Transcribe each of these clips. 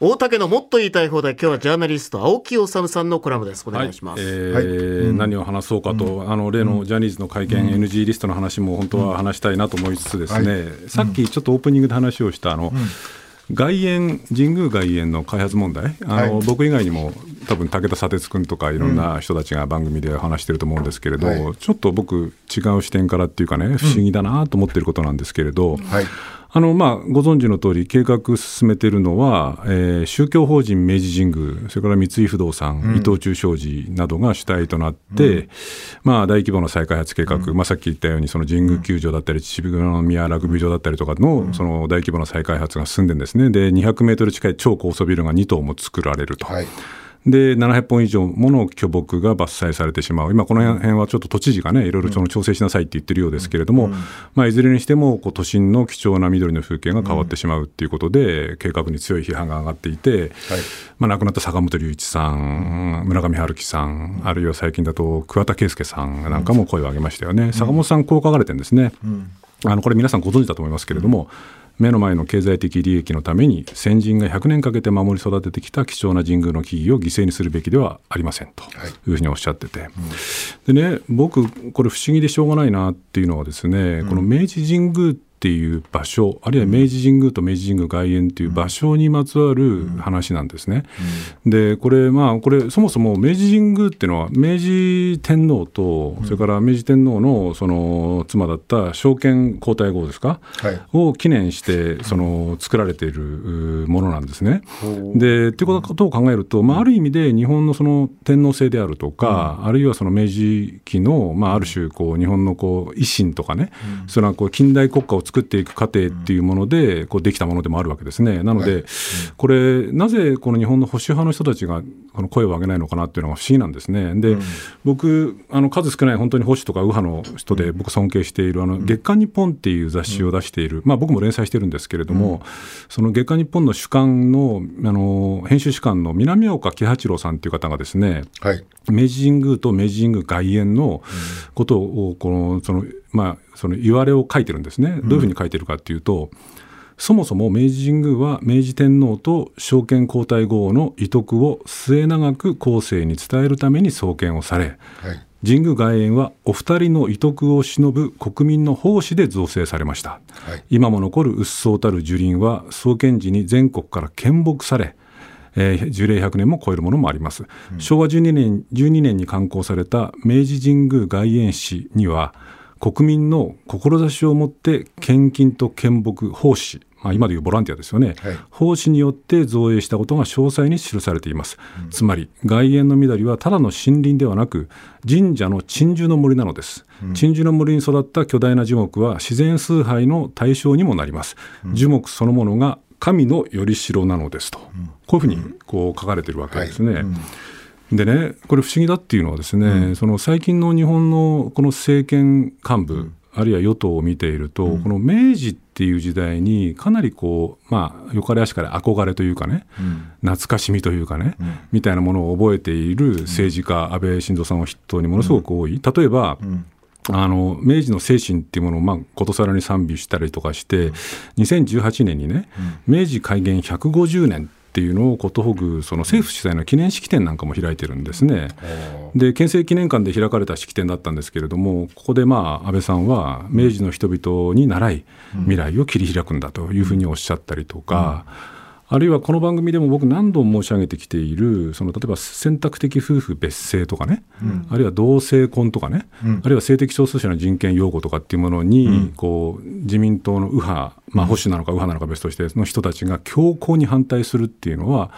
大竹のもっと言いたい放題今日はジャーナリスト青木治さんのコラムです。お願いします、はい。えーはい、何を話そうかと、うん、あの例のジャニーズの会見、うん、NG リストの話も本当は話したいなと思いつつですね、はい、さっきちょっとオープニングで話をしたあの、外苑神宮外苑の開発問題。あの、僕以外にも多分武田砂鉄君とかいろんな人たちが番組で話してると思うんですけれど、ちょっと僕違う視点からっていうかね不思議だなと思ってることなんですけれど、はいあのまあ、ご存知の通り、計画進めているのは、えー、宗教法人明治神宮、それから三井不動産、うん、伊藤忠商事などが主体となって、うん、まあ、大規模な再開発計画、うん、まあ、さっき言ったように、その神宮球場だったり、秩父宮ラグビー場だったりとかのその大規模な再開発が進んでるんですね、で200メートル近い超高層ビルが2棟も作られると。はいで700本以上もの巨木が伐採されてしまう、今、この辺はちょっと都知事がね、いろいろその調整しなさいって言ってるようですけれども、うん、まあ、いずれにしてもこう都心の貴重な緑の風景が変わってしまうっていうことで、計画に強い批判が上がっていて、はい、まあ、亡くなった坂本龍一さん、村上春樹さん、あるいは最近だと桑田佳祐さんなんかも声を上げましたよね、坂本さん、こう書かれてるんですね。あのこれ皆さんご存知だと思いますけれども、目の前の経済的利益のために先人が100年かけて守り育ててきた貴重な神宮の木々を犠牲にするべきではありませんとい。うふうにおっしゃってて、はいうん、でね僕これ不思議でしょうがないなっていうのはですね、うん、この明治神宮っていう場所あるいは明治神宮と明治神宮外苑っていう場所にまつわる話なんですね。でこれまあこれそもそも明治神宮っていうのは明治天皇とそれから明治天皇のその妻だった昭憲皇太后ですか、はい、を記念してその作られているものなんですね。でっていうことを考えると、まあ、ある意味で日本のその天皇制であるとか、あるいはその明治期の、まあ、ある種こう日本のこう維新とかね、それはこう近代国家を作っていく過程っていうもので、こうできたものでもあるわけですね。なので、これ、なぜこの日本の保守派の人たちがこの声を上げないのかなっていうのが不思議なんですね。で、僕、あの数少ない本当に保守とか右派の人で僕尊敬している、あの月刊日本っていう雑誌を出している、まあ僕も連載してるんですけれども、その月刊日本の主幹の、あの、編集主幹の南岡喜八郎さんっていう方がですね、はい、明治神宮と明治神宮外苑のことを、この、その、まあ、その言われを書いてるんですね。どういうふうに書いてるかっていうと、そもそも明治神宮は明治天皇と昭憲皇太后の遺徳を末永く後世に伝えるために創建をされ、はい、神宮外苑はお二人の遺徳を偲ぶ国民の奉仕で造成されました、はい、今も残る鬱蒼たる樹林は創建時に全国から献木されえー、樹齢100年も超えるものもあります、うん、昭和12年 ,12 年に刊行された明治神宮外苑誌には国民の志を持って献金と献木奉仕まあ、今でいうボランティアですよね、はい、奉仕によって造営したことが詳細に記されています、うん、つまり外苑の緑はただの森林ではなく神社の鎮守の森なのです、うん、鎮守の森に育った巨大な樹木は自然崇拝の対象にもなります、うん、樹木そのものが神のよりしろなのですと、こういうふうにこう書かれているわけですね。はい。でね、これ不思議だっていうのはですね、うん、その最近の日本のこの政権幹部、うん、あるいは与党を見ていると、うん、この明治っていう時代にかなりこう、まあ、よかれあしかれ憧れというかね、懐かしみというかね、みたいなものを覚えている政治家、安倍晋三さんを筆頭にものすごく多い。例えば、あの明治の精神っていうものを、まあ、ことさらに賛美したりとかして、2018年にね、明治開元150年っていうのをことほぐその政府主催の記念式典なんかも開いてるんですね。で憲政記念館で開かれた式典だったんですけれどもここでまあ安倍さんは明治の人々に倣い未来を切り開くんだというふうにおっしゃったりとか。うんあるいはこの番組でも僕何度も申し上げてきているその例えば選択的夫婦別姓とかね、うん、あるいは同性婚とかね、うん、あるいは性的少数者の人権擁護とかっていうものに、うん、こう自民党の右派、まあ、保守なのか右派なのか別としての人たちが強硬に反対するっていうのは、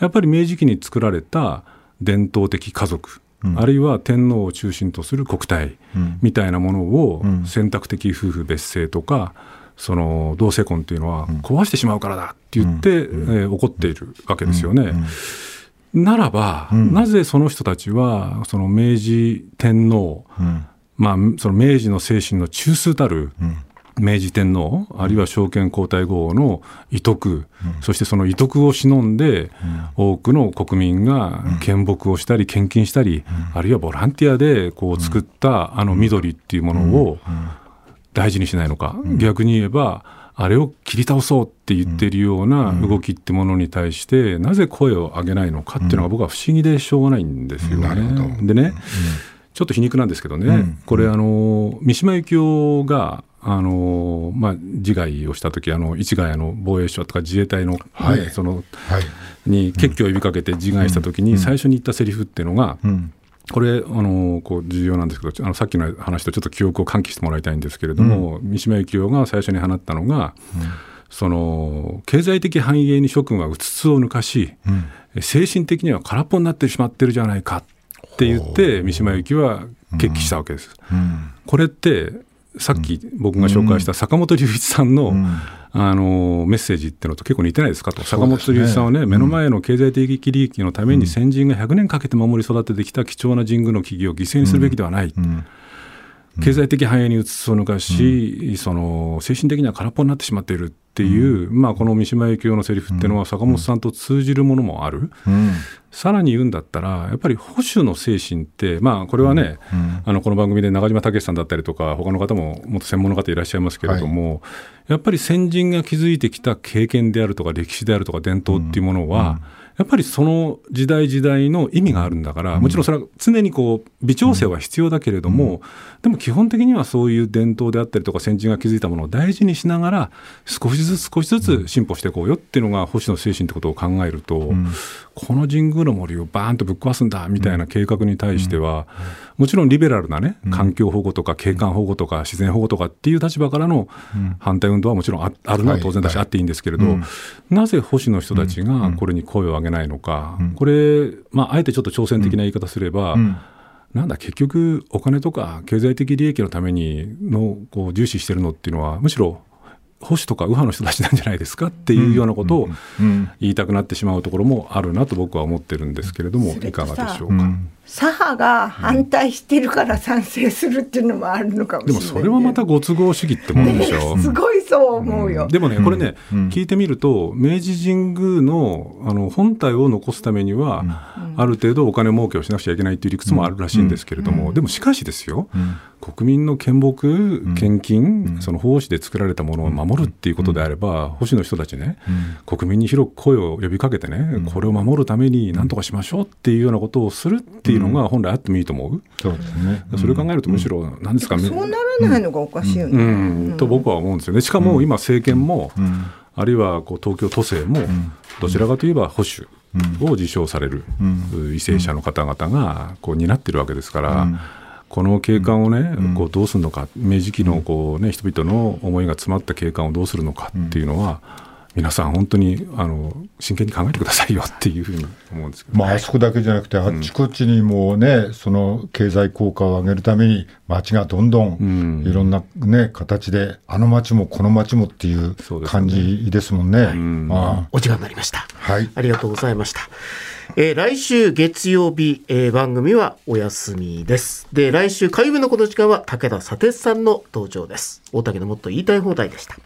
やっぱり明治期に作られた伝統的家族あるいは天皇を中心とする国体みたいなものを選択的夫婦別姓とかその同性婚っていうのは壊してしまうからだって言って、えー、怒っているわけですよね。ならば、なぜその人たちはその明治天皇、まあ、その明治の精神の中枢たる、明治天皇あるいは昭憲皇太后の遺徳、うん、そしてその遺徳を忍んで、うん、多くの国民が献木をしたり献金したり、うん、あるいはボランティアでこう作ったあの緑っていうものを、大事にしないのか、うん、逆に言えばあれを切り倒そうって言ってるような動きってものに対して、なぜ声を上げないのかっていうのが僕は不思議でしょうがないんですよね。でね、ちょっと皮肉なんですけどね、これあの三島由紀夫があのまあ、自害をした時あの市ヶ谷の防衛省とか自衛隊の,、ね、はい、その、はい、に決起を呼びかけて自害した時に最初に言ったセリフっていうのが、うん、これあのこう重要なんですけどあのさっきの話とちょっと記憶を喚起してもらいたいんですけれども、うん、三島由紀夫が最初に放ったのが、うん、その経済的繁栄に諸君はうつつを抜かし、精神的には空っぽになってしまってるじゃないかって言って三島由紀夫は決起したわけです。これってさっき僕が紹介した坂本龍一さんの、あのメッセージってのと結構似てないですかと、坂本龍一さんはね、目の前の経済的利益のために先人が100年かけて守り育ててきた貴重な神宮の木々を犠牲にするべきではない。経済的繁栄に移すを抜かし、その精神的には空っぽになってしまっているっていう、まあ、この三島由紀夫のセリフっていうのは坂本さんと通じるものもある、うん、さらに言うんだったらやっぱり保守の精神って、まあ、これはね、うん、あのこの番組で中島武さんだったりとか他の方ももっと専門の方いらっしゃいますけれども、はい、やっぱり先人が築いてきた経験であるとか歴史であるとか伝統っていうものは、うんやっぱりその時代時代の意味があるんだから、もちろんそれは常にこう微調整は必要だけれども、でも基本的にはそういう伝統であったりとか先人が築いたものを大事にしながら少しずつ少しずつ進歩していこうよっていうのが星野精神ってことを考えると、この神宮の森をバーンとぶっ壊すんだみたいな計画に対しては、もちろんリベラルなね環境保護とか景観保護とか自然保護とかっていう立場からの反対運動はもちろんあるのは当然だしあっていいんですけれど、なぜ星の人たちがこれに声を上げないのか、これ、まあ、あえてちょっと挑戦的な言い方すれば、なんだ結局お金とか経済的利益のためにのこう重視してるのっていうのはむしろ保守とか右派の人たちなんじゃないですかっていうようなことを言いたくなってしまうところもあるなと僕は思ってるんですけれども、いかがでしょうか。左派が反対してるから賛成するっていうのもあるのかもしれない、でもそれはまたご都合主義ってもんでしょ すごいそう思うよ、うん、でもねこれね、うん、聞いてみると明治神宮のあの本体を残すためには、うん、ある程度お金儲けをしなくちゃいけないっていう理屈もあるらしいんですけれども、でもしかしですよ、国民の献木、献金、その奉仕で作られたものを守るっていうことであれば、保守の人たちね、国民に広く声を呼びかけてね、これを守るために何とかしましょうっていうようなことをするっていうのが本来あってもいいと思う。そうですね。それ考えるとむしろ何ですか、そうならないのがおかしいよね。うん。と僕は思うんですよね。しかも今政権も、あるいはこう東京都政もどちらかといえば保守を自称される為政者の方々がこう担ってるわけですから。この景観をね、こうどうするのか、明治期のこう、ね、人々の思いが詰まった景観をどうするのかっていうのは、皆さん本当にあの真剣に考えてくださいよっていうふうに思うんですけど、まあ、あそこだけじゃなくて、あっちこっちにもね、うん、その経済効果を上げるために、町がどんどんいろんな、ね、形で、あの町もこの町もっていう感じですもんね。ねまあ、お時間になりました。はい。ありがとうございました。えー、来週月曜日、えー、番組はお休みです。で、来週火曜日のこの時間は武田砂鉄さんの登場です。大竹のもっと言いたい放題でした。